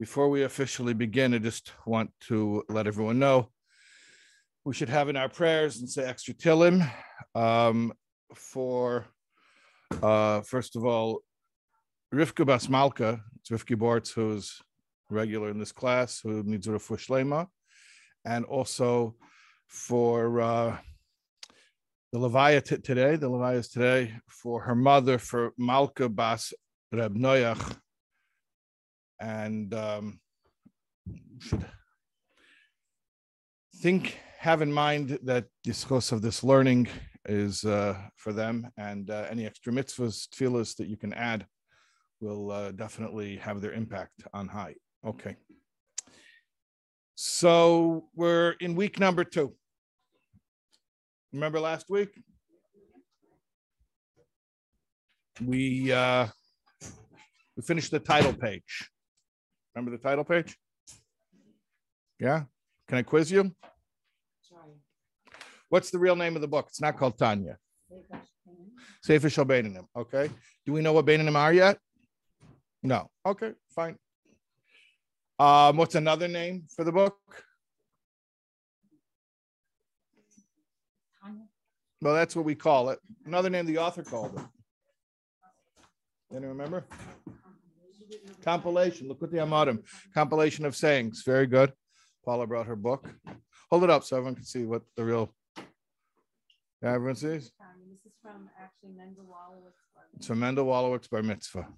Before we officially begin, I just want to let everyone know we should have in our prayers and say extra tillim um, for, uh, first of all, Rivka Basmalka, it's Rivki Bortz, who's regular in this class, who needs a refuah shlema, and also for uh, the Levaya t- today, the Levaya is today for her mother, for Malka Bas Reb Noach, and um, should think, have in mind that the source of this learning is uh, for them, and uh, any extra mitzvahs, tefillahs that you can add will uh, definitely have their impact on high. Okay. So we're in week number two. Remember last week? We uh, we finished the title page. Remember the title page? Yeah. Can I quiz you? What's the real name of the book? It's not called Tanya. Sefer Shel Beinanim. Okay. Do we know what Beinanim are yet? No. Okay. Fine. Um, what's another name for the book? Well, that's what we call it. Another name the author called it. Anyone remember? Compilation. Likutei Amarim. Compilation of sayings. Very good. Paula brought her book. Hold it up so everyone can see what the real. Yeah, everyone sees. This is from actually Mendel Wallowitz. It's from Mendel Wallowitz bar Mitzvah.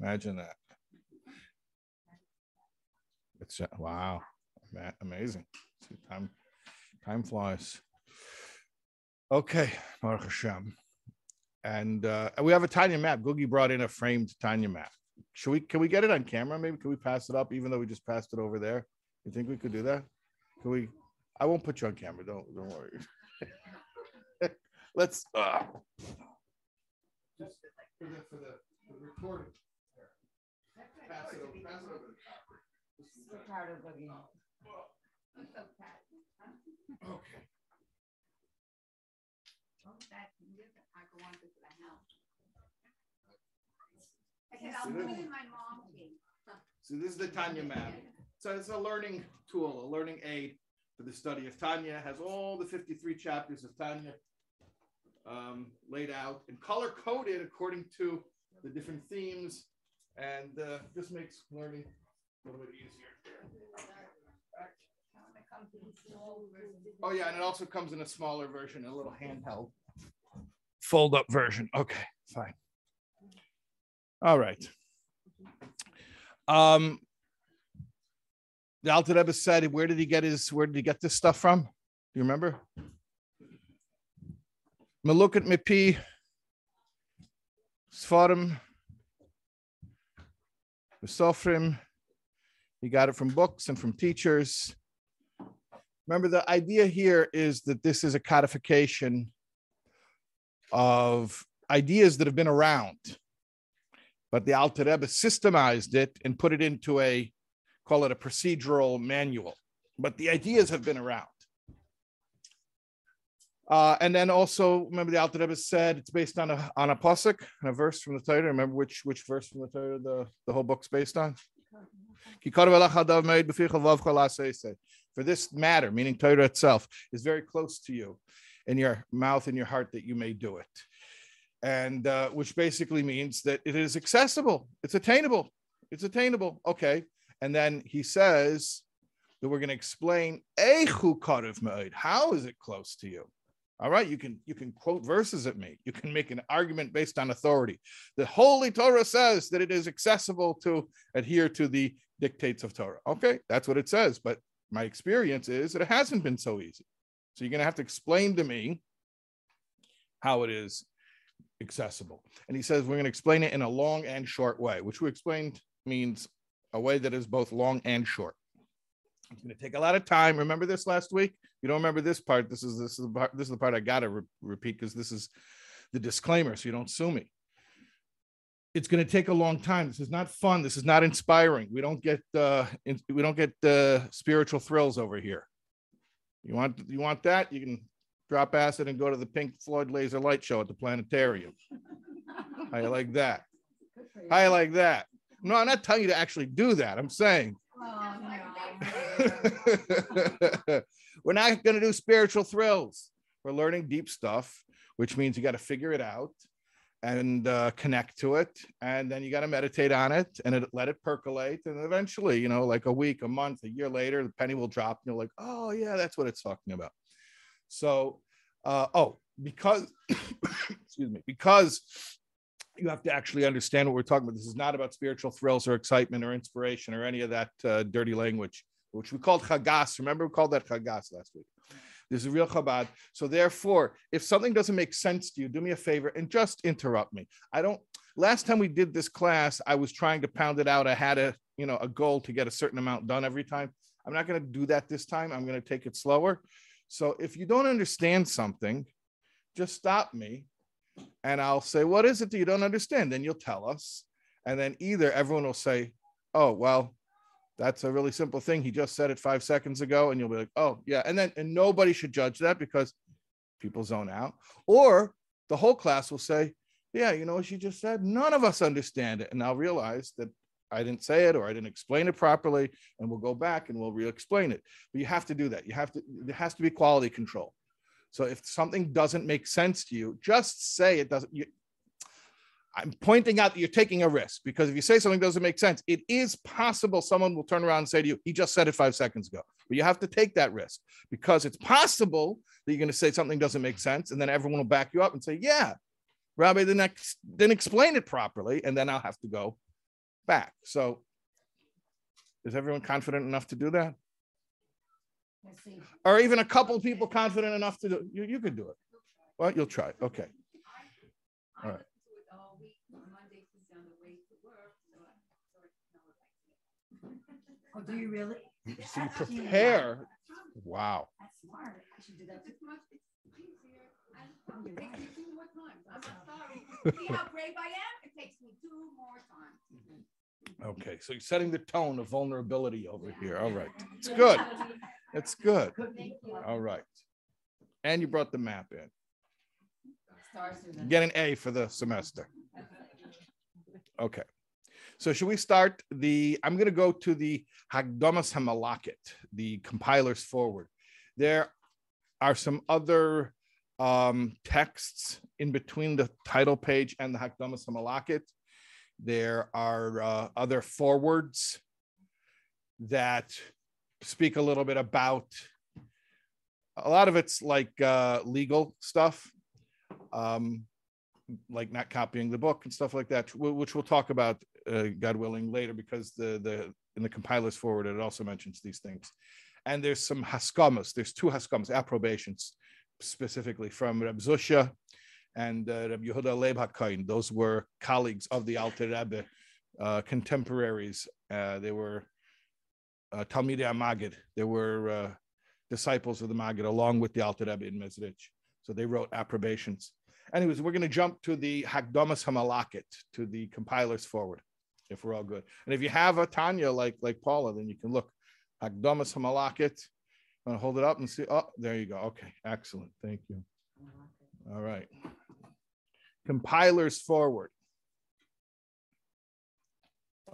Imagine that. It's wow, amazing. See, time, time flies. Okay, Baruch Hashem. And uh, we have a Tanya map. Googie brought in a framed Tanya map. Should we? Can we get it on camera? Maybe can we pass it up, even though we just passed it over there? You think we could do that? Can we? I won't put you on camera. Don't don't worry. Let's. Uh, just for the, for the, for the recording. Pass it over. Pass it over. So proud of Boogie. Okay. So this is the Tanya map. So it's a learning tool, a learning aid for the study of Tanya. It has all the 53 chapters of Tanya um, laid out and color coded according to the different themes, and uh, this makes learning a little bit easier. Oh yeah, and it also comes in a smaller version, a little handheld fold up version. Okay, fine. All right. Um, the Alter Rebbe said, where did he get his, where did he get this stuff from? Do you remember? Malukot Mipi, Sfarim, Sofrim. He got it from books and from teachers. Remember, the idea here is that this is a codification of ideas that have been around, but the Alter Rebbe systemized it and put it into a, call it a procedural manual. But the ideas have been around. Uh, and then also, remember the Alter Rebbe said it's based on a on a pasuk, a verse from the Torah. Remember which which verse from the Torah the, the whole book's based on? For this matter, meaning Torah itself, is very close to you in your mouth and your heart that you may do it. And uh, which basically means that it is accessible, it's attainable, it's attainable. Okay. And then he says that we're going to explain how is it close to you? All right, you can you can quote verses at me. You can make an argument based on authority. The Holy Torah says that it is accessible to adhere to the dictates of Torah. Okay, that's what it says. But my experience is that it hasn't been so easy. So you're going to have to explain to me how it is accessible. And he says we're going to explain it in a long and short way, which we explained means a way that is both long and short. It's going to take a lot of time. Remember this last week? You don't remember this part. This is this is the part. This is the part I got to re- repeat because this is the disclaimer, so you don't sue me. It's going to take a long time. This is not fun. This is not inspiring. We don't get uh, in, we don't get uh, spiritual thrills over here. You want you want that? You can drop acid and go to the Pink Floyd laser light show at the planetarium. How you like that? How you like that? No, I'm not telling you to actually do that. I'm saying Oh, we're not going to do spiritual thrills. We're learning deep stuff, which means you got to figure it out and uh, connect to it. And then you got to meditate on it and it, let it percolate. And eventually, you know, like a week, a month, a year later, the penny will drop. And you're like, oh, yeah, that's what it's talking about. So, uh, oh, because, excuse me, because you have to actually understand what we're talking about. This is not about spiritual thrills or excitement or inspiration or any of that uh, dirty language, which we called chagas. Remember, we called that chagas last week. This is real Chabad. So therefore, if something doesn't make sense to you, do me a favor and just interrupt me. I don't. Last time we did this class, I was trying to pound it out. I had a you know a goal to get a certain amount done every time. I'm not going to do that this time. I'm going to take it slower. So if you don't understand something, just stop me and I'll say, What is it that you don't understand? Then you'll tell us. And then either everyone will say, Oh, well, that's a really simple thing. He just said it five seconds ago. And you'll be like, Oh, yeah. And then, and nobody should judge that because people zone out. Or the whole class will say, Yeah, you know what she just said? None of us understand it. And I'll realize that I didn't say it or I didn't explain it properly. And we'll go back and we'll re explain it. But you have to do that. You have to, there has to be quality control. So if something doesn't make sense to you, just say it doesn't. You, I'm pointing out that you're taking a risk because if you say something doesn't make sense, it is possible someone will turn around and say to you, he just said it five seconds ago. But you have to take that risk because it's possible that you're going to say something doesn't make sense. And then everyone will back you up and say, yeah, Rabbi the next didn't explain it properly. And then I'll have to go back. So is everyone confident enough to do that? or even a couple of people confident enough to do you, you could do it. Well, you'll try. Okay. All right. Oh, do you really? So you prepare. Wow. That's smart. I should do that. See how brave I am? It takes me two more times. Okay. So you're setting the tone of vulnerability over here. All right. It's good. It's good. All right. And you brought the map in. Get an A for the semester. Okay. So should we start the, I'm going to go to the Hagdomas Hamalakit, the compilers forward. There are some other um, texts in between the title page and the Hagdomas Hamalakit. There are uh, other forwards that speak a little bit about a lot of it's like uh, legal stuff, um, like not copying the book and stuff like that, which we'll talk about, uh, God willing, later because the the in the compilers forward it also mentions these things, and there's some haskamas. There's two haskamas, approbations, specifically from Reb Zusha and uh, Reb Yehuda Leib HaKoyin. Those were colleagues of the Alter Rebbe, uh, contemporaries. Uh, they were uh, Talmidei Amagid. There were uh, disciples of the Magid along with the Alter Rebbe in Mezrich. So they wrote approbations. Anyways, we're going to jump to the Hagdomas Hamalakit, to the compilers forward, if we're all good. And if you have a Tanya like like Paula, then you can look Hagdomas Hamalakit. I'm going to hold it up and see. Oh, there you go. Okay, excellent. Thank you. All right. Compilers forward.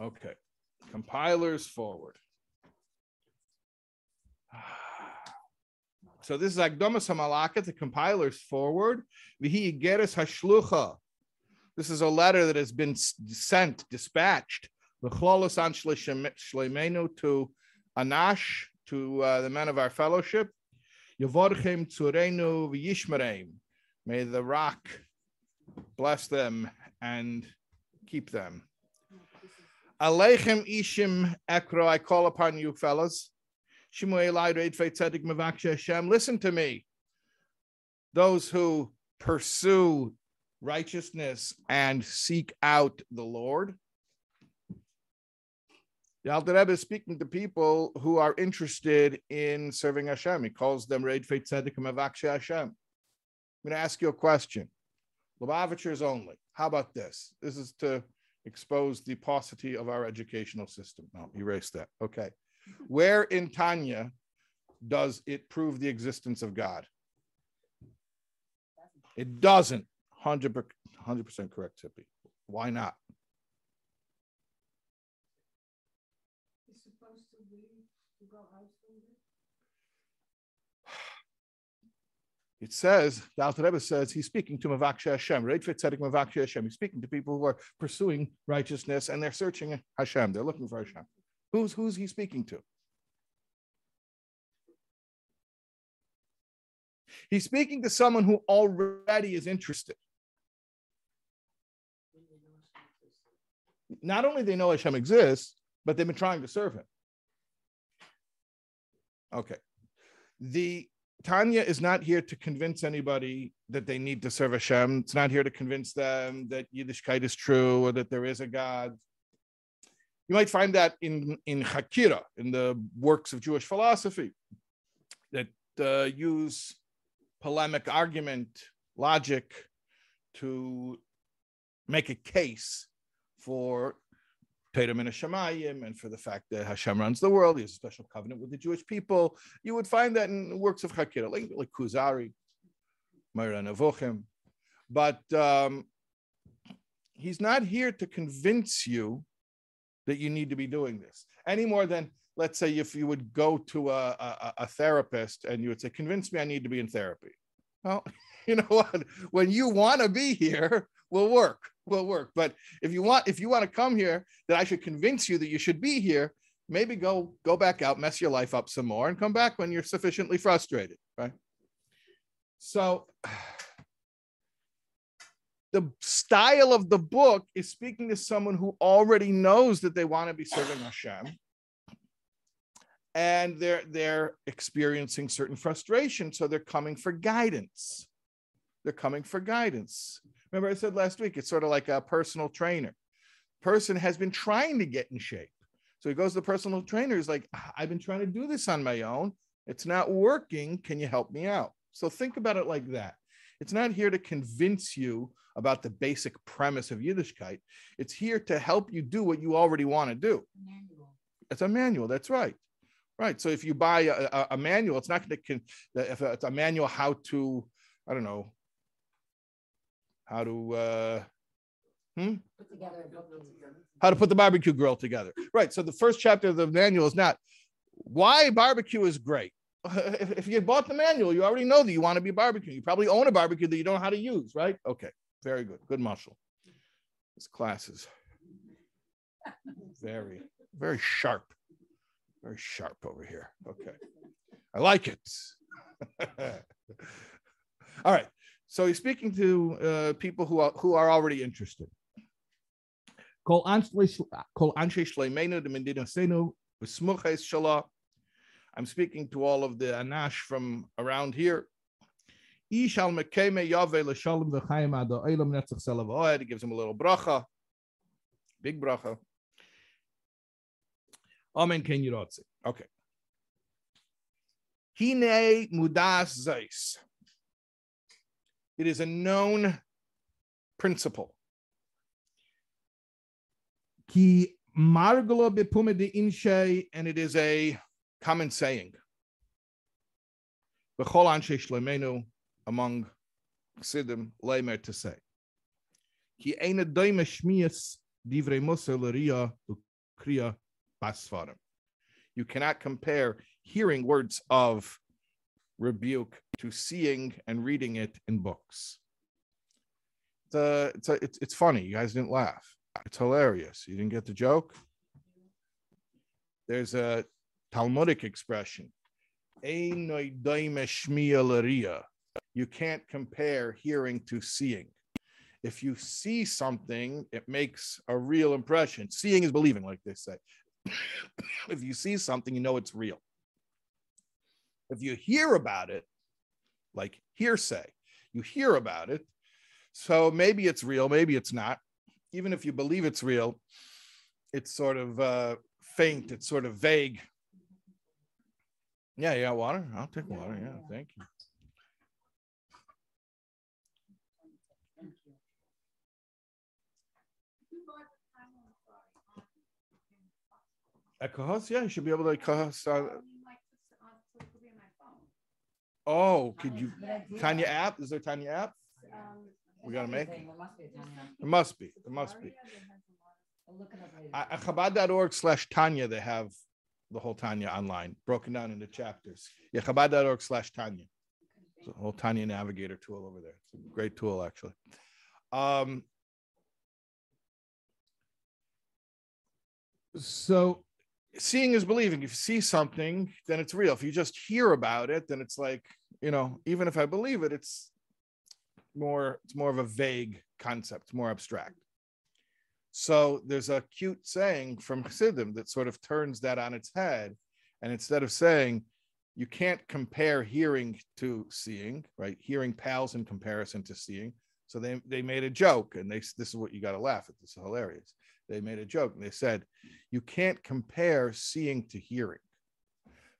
Okay. Compilers forward. So this is Agdomas Hamalaka, the compiler's forward. Vihi Hashlucha. This is a letter that has been sent, dispatched. L'chlolos an shleimenu to Anash, to uh, the men of our fellowship. Yavorchem tzurenu v'yishmereim. May the rock bless them and keep them. Aleichem ishim ekro, I call upon you fellas. Listen to me. Those who pursue righteousness and seek out the Lord. The Alter Rebbe is speaking to people who are interested in serving Hashem. He calls them Reid Feit Tzedek Mavakshe Hashem. I'm going to ask you a question. Lubavitchers only. How about this? This is to expose the paucity of our educational system. No, erase that. Okay. Where in Tanya does it prove the existence of God? It doesn't. 100%, 100% correct, Tippy. Why not? supposed to read to go out from this? It says, the Alter Rebbe says he's speaking to Mavaksha Hashem, right? Tzedek Mavaksha Hashem. He's speaking to people who are pursuing righteousness and they're searching Hashem. They're looking for Hashem. Who's who's he speaking to? He's speaking to someone who already is interested. Not only they know Hashem exists, but they've been trying to serve him. Okay. The Tanya is not here to convince anybody that they need to serve Hashem. It's not here to convince them that Yiddishkeit is true or that there is a God. You might find that in, in Hakira, in the works of Jewish philosophy, that uh, use polemic argument, logic to make a case for Tatum and Shemayim and for the fact that Hashem runs the world. He has a special covenant with the Jewish people. You would find that in works of Hakira, like, like Kuzari, Nevuchim. But um, he's not here to convince you that you need to be doing this any more than, let's say, if you would go to a, a, a therapist and you would say, convince me I need to be in therapy. Well, you know what? When you want to be here, will work will work. But if you want if you want to come here that i should convince you that you should be here. Maybe go go back out mess your life up some more and come back when you're sufficiently frustrated right? So the style of the book is speaking to someone who already knows that they want to be serving Hashem. And they're they're experiencing certain frustration so they're coming for guidance. They're coming for guidance Remember, I said last week, it's sort of like a personal trainer. Person has been trying to get in shape. So he goes to the personal trainer. He's like, I've been trying to do this on my own. It's not working. Can you help me out? So think about it like that. It's not here to convince you about the basic premise of Yiddishkeit. It's here to help you do what you already want to do. Manual. It's a manual. That's right. Right. So if you buy a, a, a manual, it's not going to, if it's a manual how to, I don't know, how to uh, hmm? how to put the barbecue grill together. Right. So the first chapter of the manual is not why barbecue is great. If, if you bought the manual, you already know that you want to be barbecue. You probably own a barbecue that you don't know how to use, right? Okay, very good. Good muscle. This class is very, very sharp. Very sharp over here. Okay. I like it. All right. So he's speaking to uh, people who are who are already interested. I'm speaking to all of the Anash from around here. He gives him a little bracha, big bracha. Amen. Ken. Okay. Hine mudas zeis. It is a known principle. Ki margala bepume de inshe, and it is a common saying. B'chol anshe shlemenu, among Chassidim, leimer to say. Ki eine doime shmias divrei musa l'ria ukriya basfarim. You cannot compare hearing words of rebuke to seeing and reading it in books. It's, a, it's, a, it's, it's funny. You guys didn't laugh. It's hilarious. You didn't get the joke? There's a Talmudic expression. You can't compare hearing to seeing. If you see something, it makes a real impression. Seeing is believing, like they say. if you see something, you know it's real. If you hear about it, like hearsay, you hear about it. So maybe it's real, maybe it's not. Even if you believe it's real, it's sort of uh, faint, it's sort of vague. Yeah, yeah, water. I'll take water. Yeah, thank you. At Kahos, yeah, you should be able to Kahos. Uh, Oh, could you Tanya app? Is there Tanya app? We gotta make it. It must be. It must be. At Chabad.org slash Tanya, they have the whole Tanya online, broken down into chapters. Yeah, Chabad.org slash Tanya. It's a whole Tanya Navigator tool over there. It's a great tool, actually. Um, so seeing is believing. If you see something, then it's real. If you just hear about it, then it's like, you know, even if I believe it, it's more, it's more of a vague concept, more abstract. So there's a cute saying from Chassidim that sort of turns that on its head. And instead of saying you can't compare hearing to seeing, right? Hearing pales in comparison to seeing. So they, they made a joke and they this is what you got to laugh at. This is hilarious. They made a joke and they said, you can't compare seeing to hearing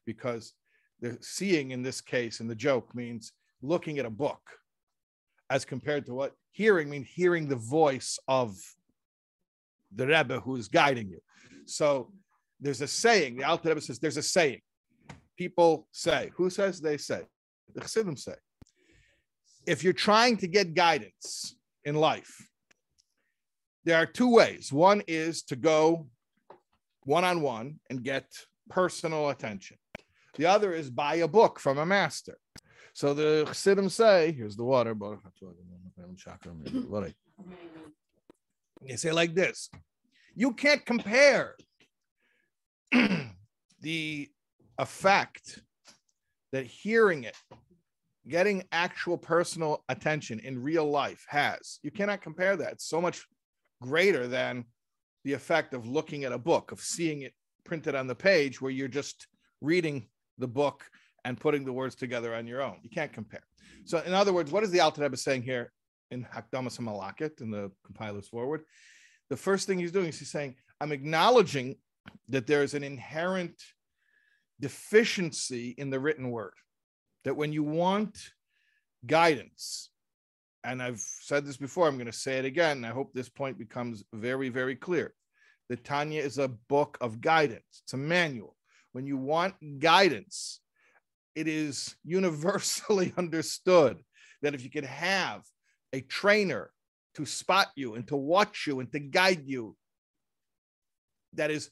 because the seeing in this case in the joke means looking at a book as compared to what hearing means hearing the voice of the Rebbe who is guiding you. So there's a saying, the Alter Rebbe says, there's a saying. People say, who says they say? The Chassidim say. If you're trying to get guidance in life, there are two ways. One is to go one on one and get personal attention. The other is buy a book from a master. So the Chassidim say, here's the water. They say like this you can't compare the effect that hearing it, getting actual personal attention in real life has. You cannot compare that. It's so much greater than the effect of looking at a book, of seeing it printed on the page where you're just reading the book and putting the words together on your own. You can't compare. So, in other words, what is the Alter Rebbe saying here in Hakdamas Malakit in the compiler's forward? The first thing he's doing is he's saying, I'm acknowledging that there is an inherent deficiency in the written word. That when you want guidance, and I've said this before, I'm going to say it again. I hope this point becomes very, very clear. The Tanya is a book of guidance, it's a manual. When you want guidance, it is universally understood that if you could have a trainer to spot you and to watch you and to guide you that is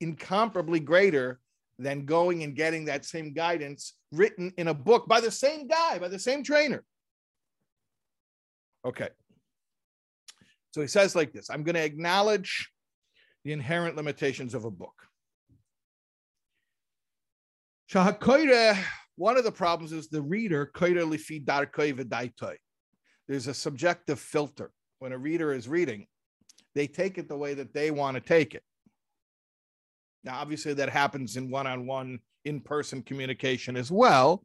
incomparably greater than going and getting that same guidance written in a book by the same guy, by the same trainer. Okay. So he says like this I'm going to acknowledge the inherent limitations of a book. One of the problems is the reader, there's a subjective filter. When a reader is reading, they take it the way that they want to take it. Now, obviously, that happens in one on one, in person communication as well,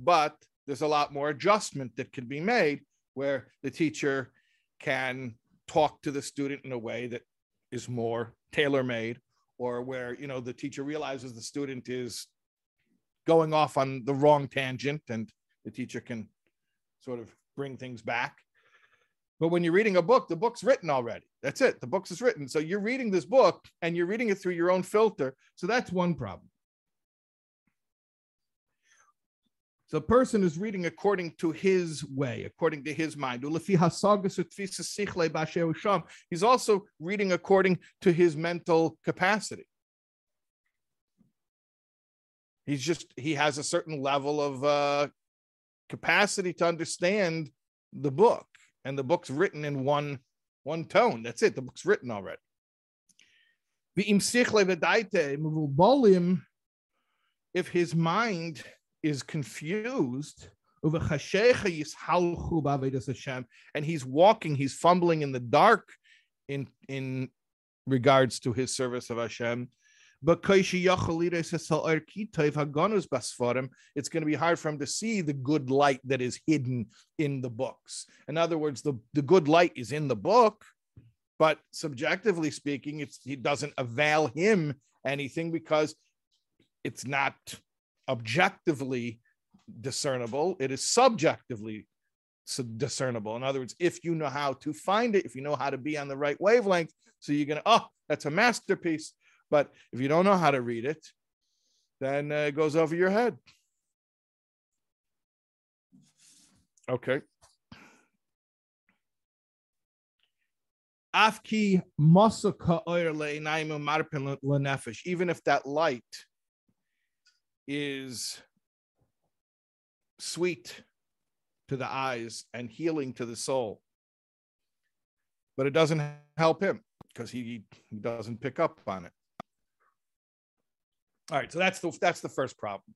but there's a lot more adjustment that can be made where the teacher can talk to the student in a way that is more tailor made or where you know the teacher realizes the student is going off on the wrong tangent and the teacher can sort of bring things back but when you're reading a book, the book's written already. That's it. The book is written. So you're reading this book and you're reading it through your own filter. So that's one problem. A person is reading according to his way, according to his mind. He's also reading according to his mental capacity. He's just, he has a certain level of uh, capacity to understand the book and the book's written in one one tone. That's it. The book's written already. If his mind is confused, over and he's walking, he's fumbling in the dark in in regards to his service of Hashem, But it's going to be hard for him to see the good light that is hidden in the books. In other words, the, the good light is in the book, but subjectively speaking, it's, it doesn't avail him anything because it's not objectively discernible, it is subjectively discernible. In other words, if you know how to find it, if you know how to be on the right wavelength, so you're going to, oh, that's a masterpiece. But if you don't know how to read it, then uh, it goes over your head. Okay. Afki even if that light is sweet to the eyes and healing to the soul. But it doesn't help him because he, doesn't pick up on it. All right, so that's the that's the first problem.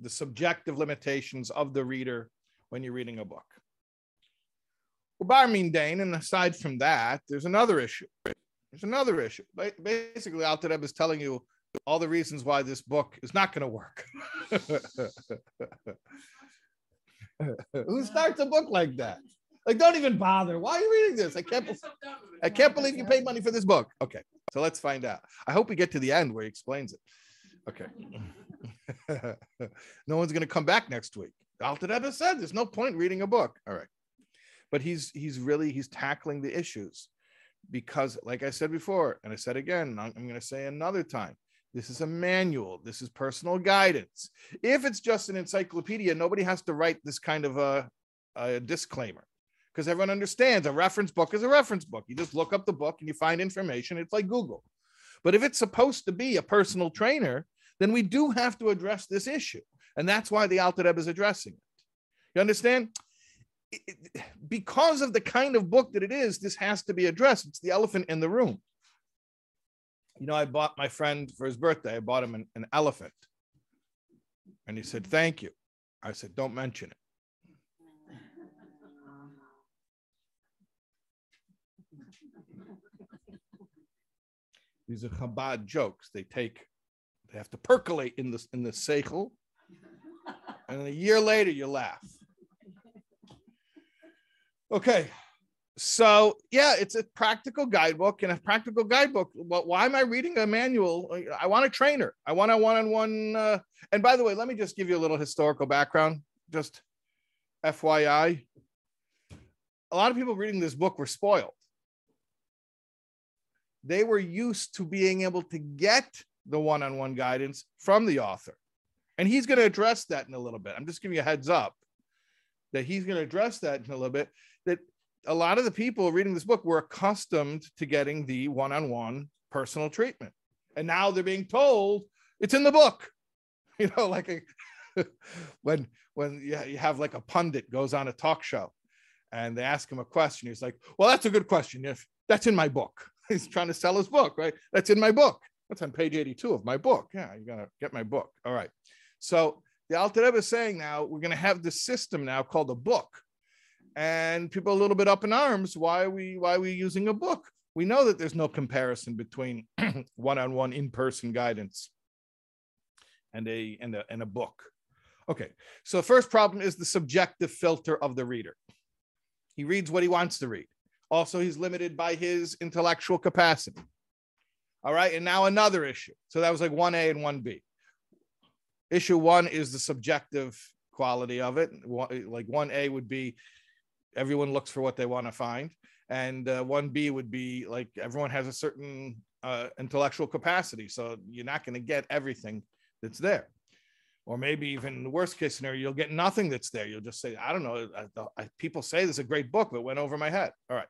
The subjective limitations of the reader when you're reading a book. Well, Bar Dane, and aside from that, there's another issue. There's another issue. Basically, Alter Rebbe is telling you all the reasons why this book is not going to work. Who starts a book like that? Like, don't even bother. Why are you reading this? I can't. I can't believe you paid money for this book. Okay, so let's find out. I hope we get to the end where he explains it. Okay. no one's going to come back next week. Alter Rebbe said there's no point reading a book. All right, but he's he's really he's tackling the issues because, like I said before, and I said again, I'm, I'm going to say another time. This is a manual. This is personal guidance. If it's just an encyclopedia, nobody has to write this kind of a, a disclaimer because everyone understands a reference book is a reference book. You just look up the book and you find information. It's like Google. But if it's supposed to be a personal trainer, then we do have to address this issue. And that's why the Alter Rebbe is addressing it. You understand? because of the kind of book that it is, this has to be addressed. It's the elephant in the room. You know, I bought my friend for his birthday, I bought him an, an elephant. And he said, Thank you. I said, Don't mention it. These are Chabad jokes. They take, they have to percolate in the in the seichel, and a year later you laugh. Okay, so yeah, it's a practical guidebook and a practical guidebook. Well, why am I reading a manual? I want a trainer. I want a one-on-one. Uh, and by the way, let me just give you a little historical background. Just FYI, a lot of people reading this book were spoiled. They were used to being able to get the one-on-one guidance from the author, and he's going to address that in a little bit. I'm just giving you a heads up that he's going to address that in a little bit. That a lot of the people reading this book were accustomed to getting the one-on-one personal treatment, and now they're being told it's in the book. You know, like a, when when you have like a pundit goes on a talk show, and they ask him a question, he's like, "Well, that's a good question. If that's in my book." He's trying to sell his book, right? That's in my book. That's on page 82 of my book. Yeah, you gotta get my book. All right. So the Alter is saying now we're to have this system now called a book, and people are a little bit up in arms. Why are we why are we using a book? We know that there's no comparison between one-on-one in-person guidance and a and a and a book. Okay, so the first problem is the subjective filter of the reader. He reads what he wants to read. Also, he's limited by his intellectual capacity. All right, and now another issue. So that was like 1A and 1B. Issue one is the subjective quality of it. Like 1A would be everyone looks for what they want to find. And uh, 1B would be like everyone has a certain uh, intellectual capacity. So you're not going to get everything that's there. Or maybe even the worst case scenario, you'll get nothing that's there. You'll just say, I don't know. I, I, people say this is a great book, but went over my head. All right.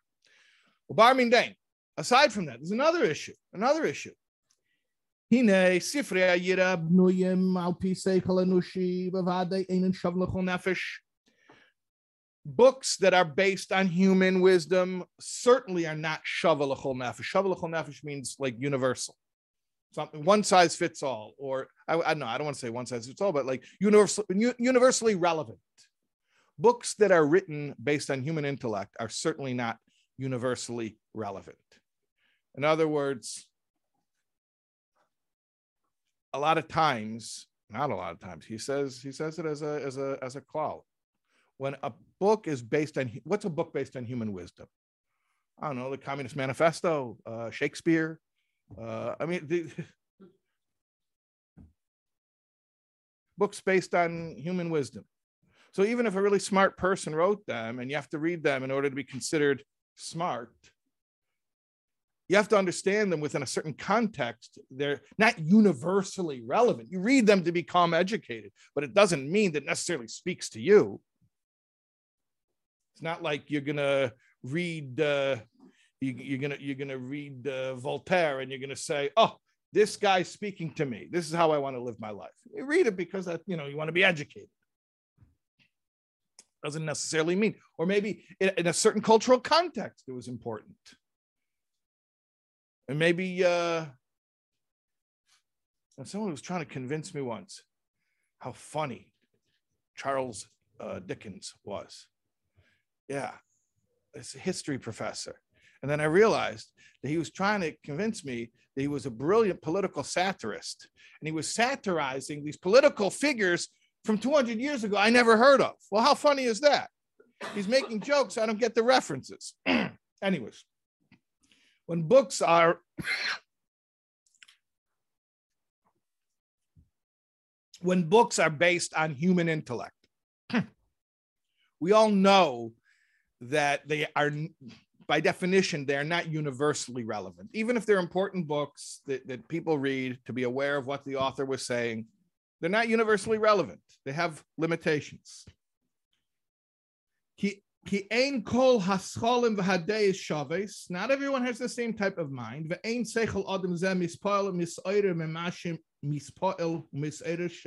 Well, Bar Dane, aside from that, there's another issue. Another issue. הנה ספרי היראה בנויים על פי שכל אנושי בוודאי אינן שווה לכל נפש. Books that are based on human wisdom certainly are not shava l'chol nefesh. L'chol nefesh means like universal, something one size fits all, or I, I know I don't want to say one size fits all, but like universal, universally relevant. Books that are written based on human intellect are certainly not universally relevant. In other words, a lot of times, not a lot of times, he says he says it as a as a as a cloud. When a book is based on what's a book based on human wisdom? I don't know, the Communist Manifesto, uh, Shakespeare. Uh, I mean, the, books based on human wisdom. So even if a really smart person wrote them, and you have to read them in order to be considered smart, you have to understand them within a certain context. They're not universally relevant. You read them to become educated, but it doesn't mean that necessarily speaks to you. It's not like you're gonna read uh, you, are gonna you're gonna read uh, Voltaire and you're gonna say, "Oh, this guy's speaking to me. This is how I want to live my life. You read it because that, you know, you want to be educated. Doesn't necessarily mean, or maybe in, in a certain cultural context, it was important. And maybe uh, and someone was trying to convince me once how funny Charles uh, Dickens was. Yeah, it's a history professor. And then I realized that he was trying to convince me that he was a brilliant political satirist. And he was satirizing these political figures from 200 years ago I never heard of. Well, how funny is that? He's making jokes. I don't get the references. Anyways, when books are when books are based on human intellect, we all know that they are by definition, they're not universally relevant. Even if they're important books that, that people read to be aware of what the author was saying, they're not universally relevant. They have limitations. Not everyone has the same type of mind.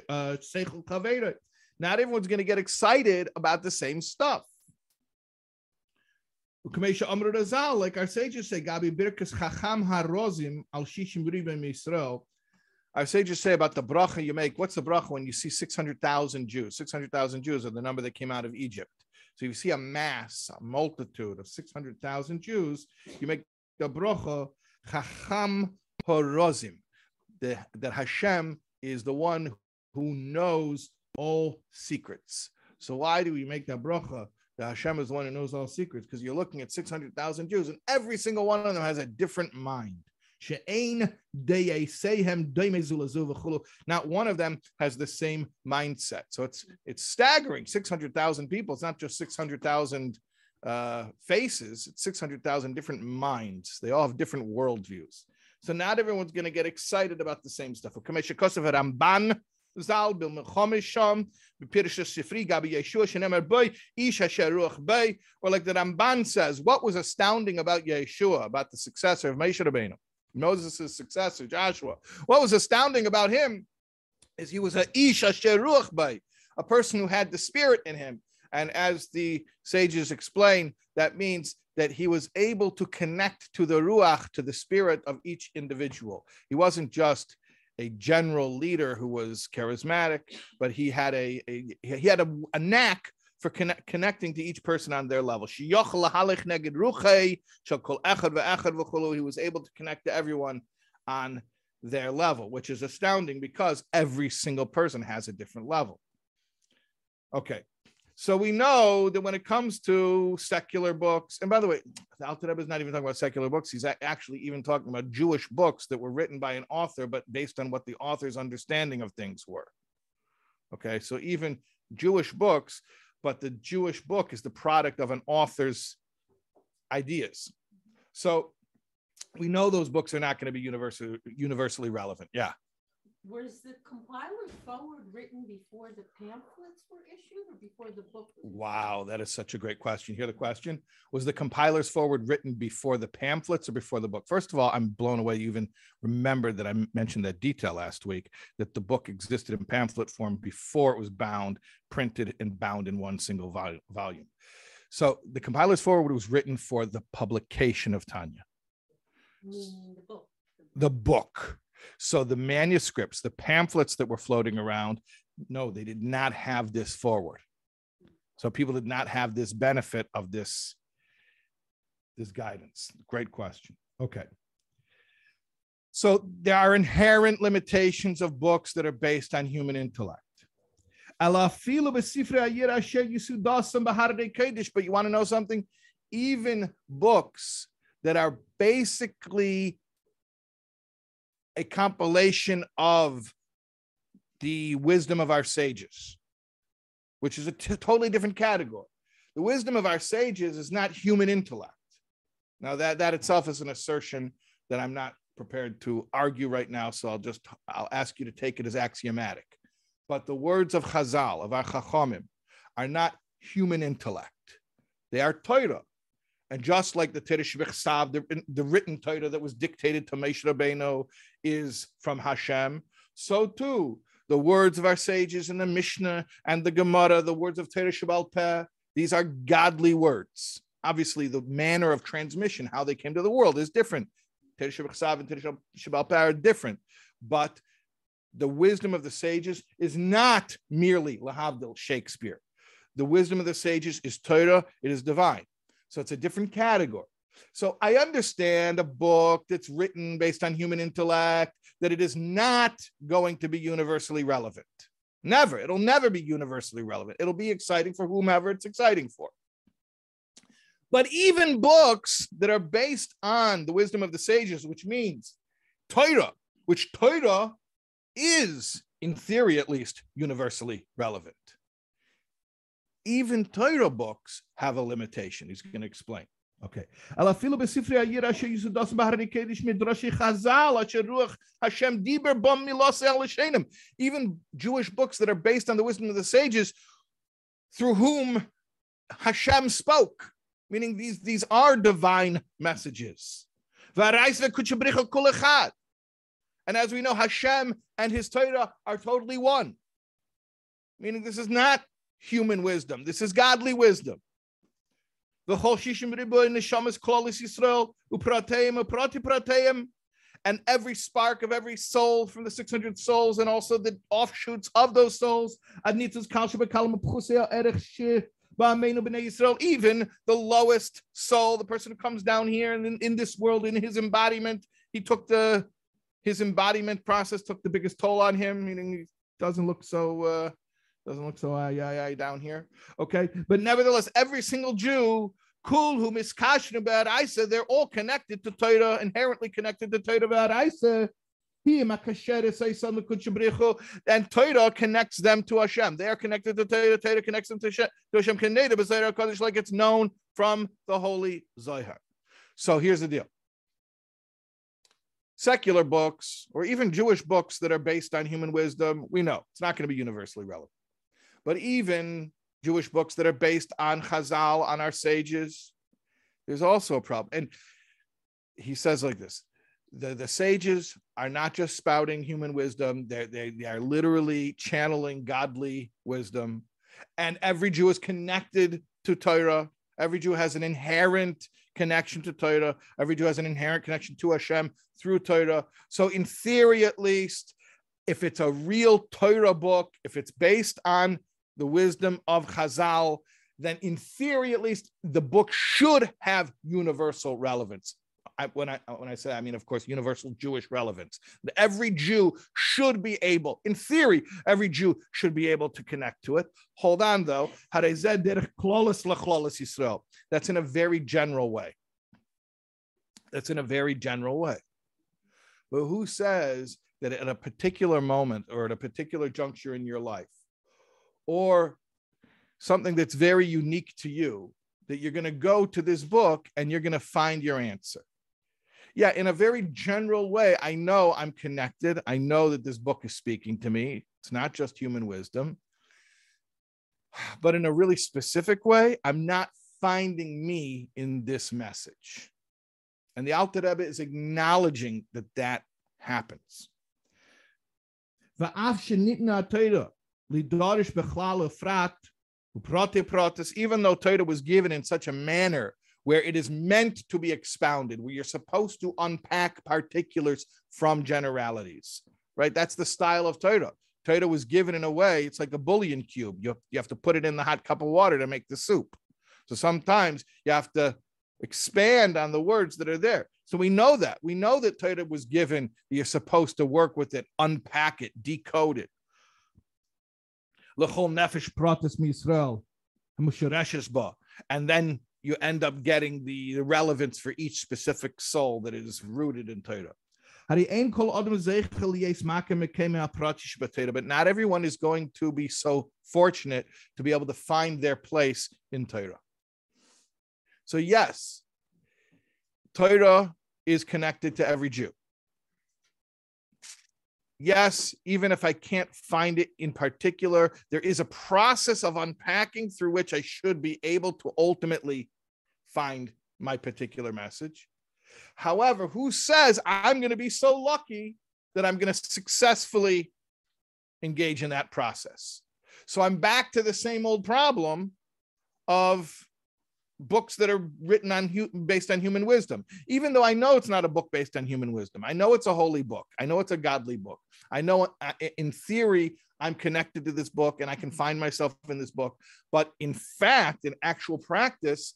Uh, not everyone's going to get excited about the same stuff. Like our sages say, Gabi Birkas Chacham Harozim al Shishim Ribim Yisrael. Our sages say about the bracha you make. What's the bracha when you see 600,000 Jews? 600,000 Jews are the number that came out of Egypt. So you see a mass, a multitude of 600,000 Jews, you make the bracha Chacham Harozim. That Hashem is the one who knows all secrets. So why do we make that bracha? Hashem is the one who knows all secrets because you're looking at 600,000 Jews and every single one of them has a different mind. Not one of them has the same mindset. So it's it's staggering. 600,000 people. It's not just 600,000 uh, faces. It's 600,000 different minds. They all have different worldviews. So not everyone's going to get excited about the same stuff. Zal bil mechomish sham b'pirish sifri gabi Yeshua shenemer boy ish asher ruach boy. Or like the Ramban says, what was astounding about Yeshua, about the successor of Moshe Rabbeinu, Moses' successor, Joshua? What was astounding about him is he was a ish asher ruach boy, a person who had the spirit in him. And as the sages explain, that means that he was able to connect to the ruach, to the spirit of each individual. He wasn't just a general leader who was charismatic, but he had a, a he had a, a knack for connect, connecting to each person on their level. He was able to connect to everyone on their level, which is astounding because every single person has a different level. Okay, so we know that when it comes to secular books, and by the way, Alter Rebbe is not even talking about secular books. He's actually even talking about Jewish books that were written by an author, but based on what the author's understanding of things were. Okay, so even Jewish books, but the Jewish book is the product of an author's ideas. So we know those books are not going to be universally universally relevant. Yeah. Was the compiler forward written before the pamphlets were issued or before the book? Wow, that is such a great question. Hear the question? Was the compiler's forward written before the pamphlets or before the book? First of all, I'm blown away. You even remembered that I mentioned that detail last week that the book existed in pamphlet form before it was bound, printed, and bound in one single volume. So the compiler's forward was written for the publication of Tanya. The book. The book so the manuscripts, the pamphlets that were floating around, no, they did not have this forward. So people did not have this benefit of this, this guidance. Great question. Okay. So there are inherent limitations of books that are based on human intellect. But you want to know something? Even books that are basically a compilation of the wisdom of our sages, which is a t- totally different category. The wisdom of our sages is not human intellect. Now that that itself is an assertion that I'm not prepared to argue right now, so I'll just I'll ask you to take it as axiomatic. But the words of Chazal of our Chachamim are not human intellect; they are Torah, And just like the Teresh Bechsav, the, the written Torah that was dictated to Moshe Rabbeinu is from Hashem, so too the words of our sages in the Mishnah and the Gemara, the words of Teresh Shabbal Peh, these are godly words. Obviously, the manner of transmission, how they came to the world, is different. Teresh Bechsav and Teresh Shabbal Peh are different, but the wisdom of the sages is not merely Lahavdil Shakespeare. The wisdom of the sages is Torah, it is divine. So it's a different category. So I understand a book that's written based on human intellect, that it is not going to be universally relevant. Never. It'll never be universally relevant. It'll be exciting for whomever it's exciting for. But even books that are based on the wisdom of the sages, which means Torah, which Torah is, in theory at least, universally relevant Even Torah books have a limitation. He's going to explain. Okay. אלא אפילו בספרי העיר אשר יסודוס בהרי קדיש מדרשי חז"ל אשר רוח השם דיבר בום מילוסי על לשנם. Even Jewish books that are based on the wisdom of the sages through whom Hashem spoke, meaning these, these are divine messages. And as we know, Hashem and his Torah are totally one. Meaning this is not human wisdom. This is godly wisdom. And every spark of every soul from the 600 souls and also the offshoots of those souls. Even the lowest soul, the person who comes down here and in, in this world, in his embodiment, he took the his embodiment process took the biggest toll on him, meaning he doesn't look so uh, doesn't look so uh, yeah, yeah, down here. Okay. But nevertheless, every single Jew, Kul who miskashna about Isa, they're all connected to Torah, inherently connected to Torah about Isa. And Torah connects them to Hashem. They are connected to Torah. Torah connects them to Hashem. To Hashem like it's known from the holy Zohar. So here's the deal secular books or even Jewish books that are based on human wisdom, we know it's not going to be universally relevant. But even Jewish books that are based on Chazal, on our sages, there's also a problem. And he says like this the, the sages are not just spouting human wisdom, they're, they, they are literally channeling godly wisdom. And every Jew is connected to Torah. Every Jew has an inherent connection to Torah. Every Jew has an inherent connection to Hashem through Torah. So, in theory, at least, if it's a real Torah book, if it's based on the wisdom of Chazal, then in theory, at least, the book should have universal relevance. I, when I when I say I mean, of course, universal Jewish relevance. Every Jew should be able, in theory, every Jew should be able to connect to it. Hold on, though. That's in a very general way. That's in a very general way. But who says that at a particular moment or at a particular juncture in your life, or something that's very unique to you that you're going to go to this book and you're going to find your answer. Yeah, in a very general way, I know I'm connected. I know that this book is speaking to me. It's not just human wisdom. But in a really specific way, I'm not finding me in this message. And the Alter Rebbe is acknowledging that that happens bechlal even though Torah was given in such a manner where it is meant to be expounded, where you're supposed to unpack particulars from generalities, right? That's the style of Torah. Torah was given in a way, it's like a bouillon cube. You, you have to put it in the hot cup of water to make the soup. So sometimes you have to expand on the words that are there. So we know that. We know that Torah was given, you're supposed to work with it, unpack it, decode it lechol nefesh pratis ba, and then you end up getting the relevance for each specific soul that is rooted in Torah. But not everyone is going to be so fortunate to be able to find their place in Torah. So, yes, Torah is connected to every Jew yes, even if I can't find it in particular, there is a process of unpacking through which I should be able to ultimately find my particular message. However, who says I'm going to be so lucky that I'm going to successfully engage in that process? So I'm back to the same old problem of books that are written on based on human wisdom. Even though i know it's not a book based on human wisdom i know it's a holy book. I know it's a godly book. I know uh, in theory i'm connected to this book and i can find myself in this book. But in fact in actual practice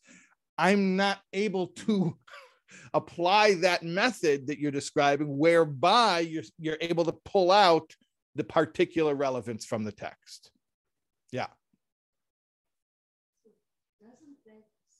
i'm not able to apply that method that you're describing whereby you're, you're able to pull out the particular relevance from the text. Yeah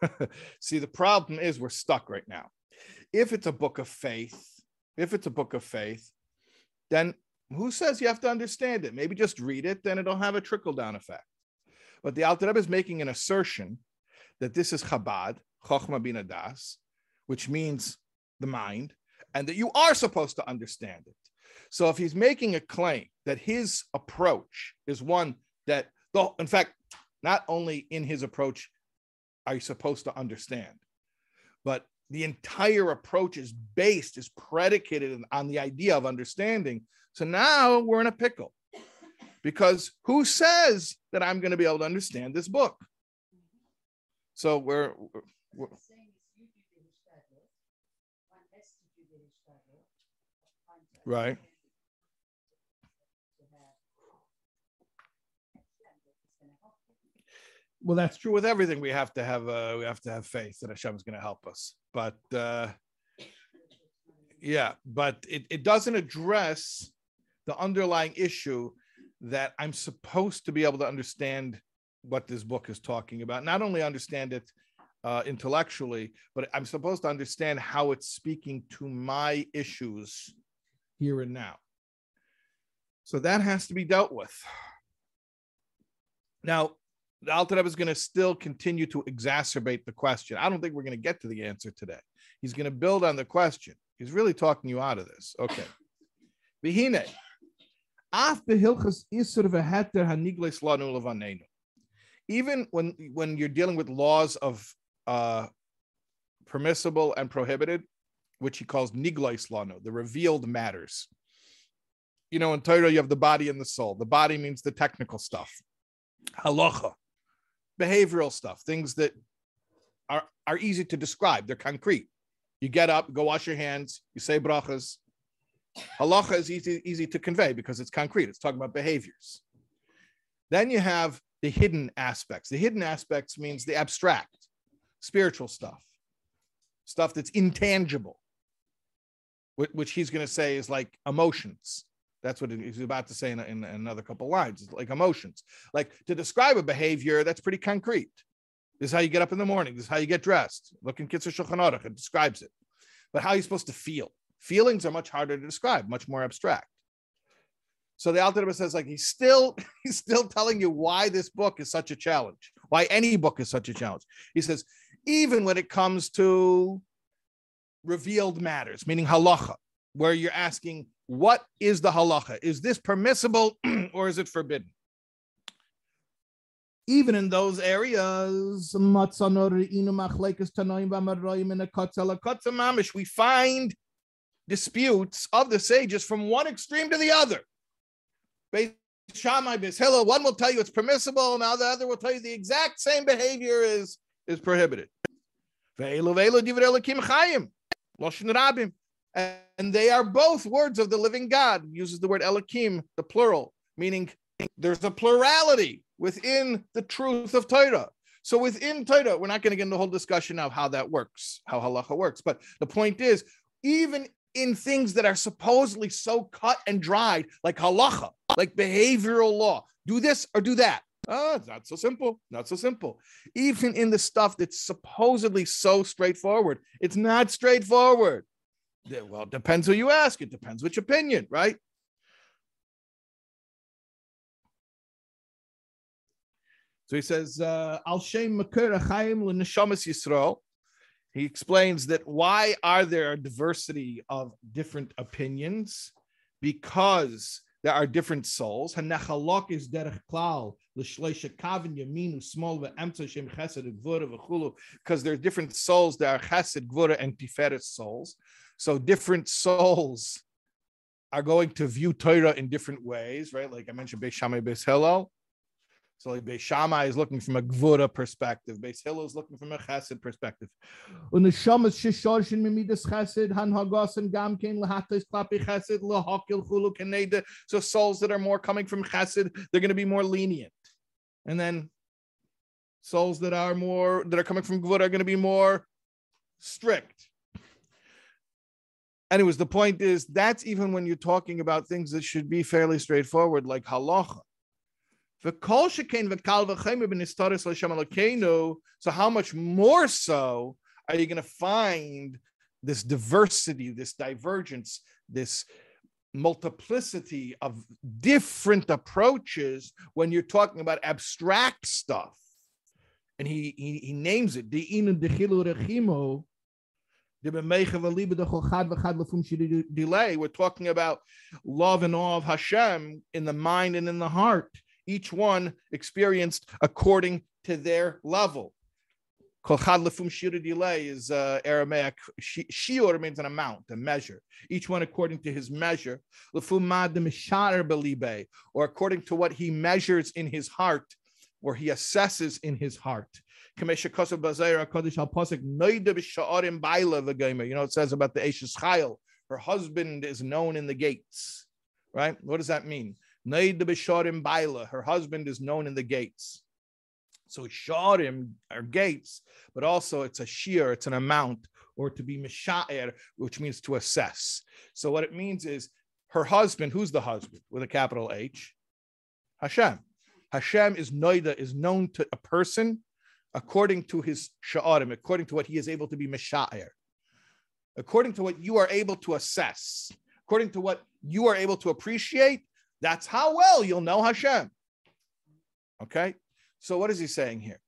See, the problem is we're stuck right now. If it's a book of faith, if it's a book of faith, then who says you have to understand it? Maybe just read it, then it'll have a trickle down effect. But the Alter Rebbe is making an assertion that this is Chabad, Chochma Bina Das, which means the mind, and that you are supposed to understand it. So if he's making a claim that his approach is one that, though, in fact, not only in his approach are you supposed to understand, but the entire approach is based, is predicated on the idea of understanding. So now we're in a pickle because who says that I'm going to be able to understand this book? So we're, we're Right. Well, that's true with everything. We have to have uh, we have to have faith that Hashem is going to help us. But uh, yeah, but it, it doesn't address the underlying issue that I'm supposed to be able to understand what this book is talking about. Not only understand it uh, intellectually, but I'm supposed to understand how it's speaking to my issues here and now. So that has to be dealt with. Now, the Alter is going to still continue to exacerbate the question. I don't think we're going to get to the answer today. He's going to build on the question. He's really talking you out of this. Okay. Behine. Even when when you're dealing with laws of uh, permissible and prohibited, which he calls niglois lano, the revealed matters. You know, in Torah, you have the body and the soul. The body means the technical stuff, halacha, behavioral stuff, things that are, are easy to describe. They're concrete. You get up, go wash your hands, you say brachas. Halacha is easy, easy to convey because it's concrete. It's talking about behaviors. Then you have the hidden aspects. The hidden aspects means the abstract, spiritual stuff, stuff that's intangible which he's going to say is like emotions. That's what he's about to say in, in, another couple lines. It's like emotions. Like to describe a behavior, that's pretty concrete. This is how you get up in the morning. This is how you get dressed. Look in Kitzur Shulchan Aruch. It describes it. But how are you supposed to feel? Feelings are much harder to describe, much more abstract. So the Alter says, like he's still he's still telling you why this book is such a challenge, why any book is such a challenge. He says, even when it comes to revealed matters, meaning halacha, where you're asking, what is the halacha? Is this permissible or is it forbidden? Even in those areas, we find disputes of the sages from one extreme to the other. Shammai one will tell you it's permissible, and now the other will tell you the exact same behavior is, is prohibited. Loshin Rabim. And they are both words of the living God. uses the word Elohim, the plural, meaning there's a plurality within the truth of Torah. So within Torah, we're not going to get into the whole discussion of how that works, how halacha works. But the point is, even in things that are supposedly so cut and dried, like halacha, like behavioral law, do this or do that. Oh, it's not so simple. Not so simple. Even in the stuff that's supposedly so straightforward, it's not straightforward. Well, it depends who you ask. It depends which opinion, right? So he says, uh, Al Shem Yisrael. He explains that why are there a diversity of different opinions? Because there are different souls. Hanechalok is derech klal l'shleisha yaminu small shem chesed gvura v'chulu. Because there are different souls. There are chesed gvura and tiferet souls. So different souls are going to view Torah in different ways, right? Like I mentioned, Beis Shammai, Beis Hillel. So like Beis Shammai is looking from a Gvura perspective. Beis Hillel is looking from a Chesed perspective. So souls that are more coming from Chesed, they're going to be more lenient. And then souls that are more that are coming from Gvura are going to be more strict. Anyways, the point is that's even when you're talking about things that should be fairly straightforward, like halacha. So how much more so are you going to find this diversity, this divergence, this multiplicity of different approaches when you're talking about abstract stuff? And he he, he names it Delay. We're talking about love and awe of Hashem in the mind and in the heart each one experienced according to their level. Kolchad lefum delay is uh, Aramaic. Shiur means an amount, a measure. Each one according to his measure. Lefum mad belibe, or according to what he measures in his heart, or he assesses in his heart. You know, it says about the Ashes Chayil. Her husband is known in the gates. Right? What does that mean? Naid Bisharim Baila, her husband is known in the gates. So Sharim are gates, but also it's a shear, it's an amount, or to be Misha'er, which means to assess. So what it means is her husband, who's the husband with a capital H? Hashem. Hashem is Noida, is known to a person according to his Sha'arim, according to what he is able to be Misha'er, according to what you are able to assess, according to what you are able to appreciate that's how well you'll know Hashem. Okay, so what is he saying here?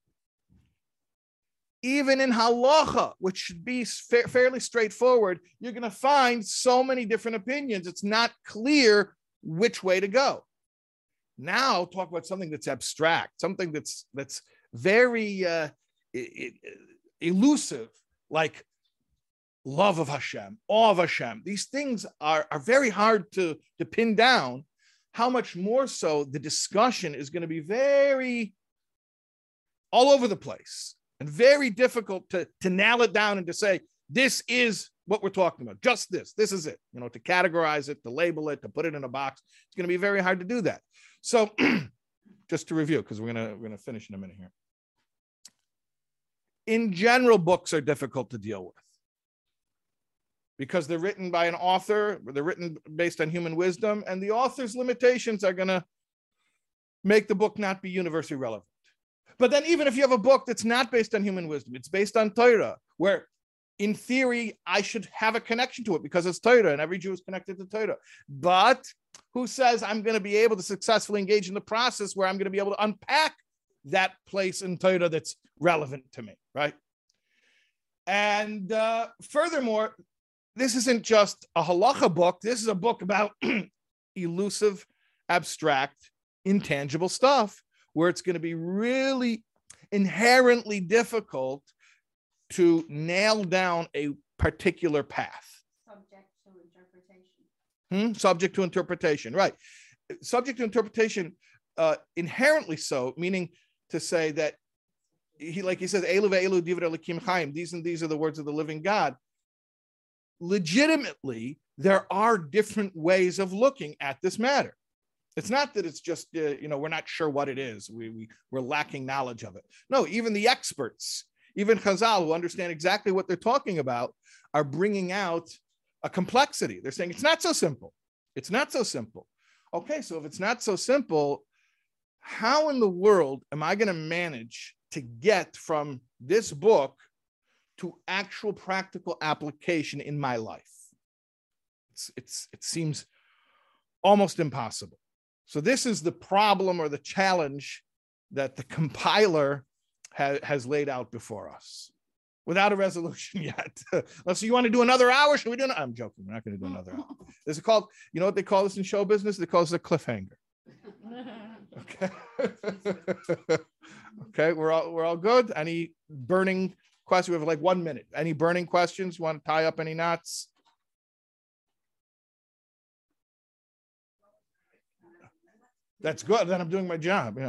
Even in halacha, which should be fa- fairly straightforward, you're going to find so many different opinions. It's not clear which way to go. Now, talk about something that's abstract, something that's that's very uh, elusive, like love of Hashem, awe of Hashem. These things are, are very hard to, to pin down how much more so the discussion is going to be very all over the place and very difficult to, to nail it down and to say, this is what we're talking about, just this, this is it, you know, to categorize it, to label it, to put it in a box. It's going to be very hard to do that. So, just to review, because we're gonna we're gonna finish in a minute here. In general, books are difficult to deal with because they're written by an author, they're written based on human wisdom, and the author's limitations are going to make the book not be universally relevant. But then, even if you have a book that's not based on human wisdom, it's based on Torah, where in theory, I should have a connection to it because it's Torah and every Jew is connected to Torah. But who says I'm going to be able to successfully engage in the process where I'm going to be able to unpack that place in Torah that's relevant to me, right? And uh, furthermore, this isn't just a halacha book. This is a book about elusive, abstract, intangible stuff where it's going to be really inherently difficult to nail down a particular path. Subject to interpretation. Hmm? Subject to interpretation, right. Subject to interpretation, uh, inherently so, meaning to say that he, like he says, Elu ve'elu divrei chaim. These and these are the words of the living God legitimately, there are different ways of looking at this matter. It's not that it's just, uh, you know, we're not sure what it is. We, we, we're lacking knowledge of it. No, even the experts, even Chazal, who understand exactly what they're talking about, are bringing out a complexity. They're saying it's not so simple. It's not so simple. Okay, so if it's not so simple, how in the world am I going to manage to get from this book to actual practical application in my life? It's, it's, it seems almost impossible. So, this is the problem or the challenge that the compiler ha- has laid out before us without a resolution yet. so, you want to do another hour? Should we do? Another? I'm joking. We're not going to do another hour. This is called, you know what they call this in show business? They call this a cliffhanger. Okay. okay, we're all we're all good. Any burning questions? We have like one minute. Any burning questions? You want to tie up any knots? That's good. Then I'm doing my job. Yeah.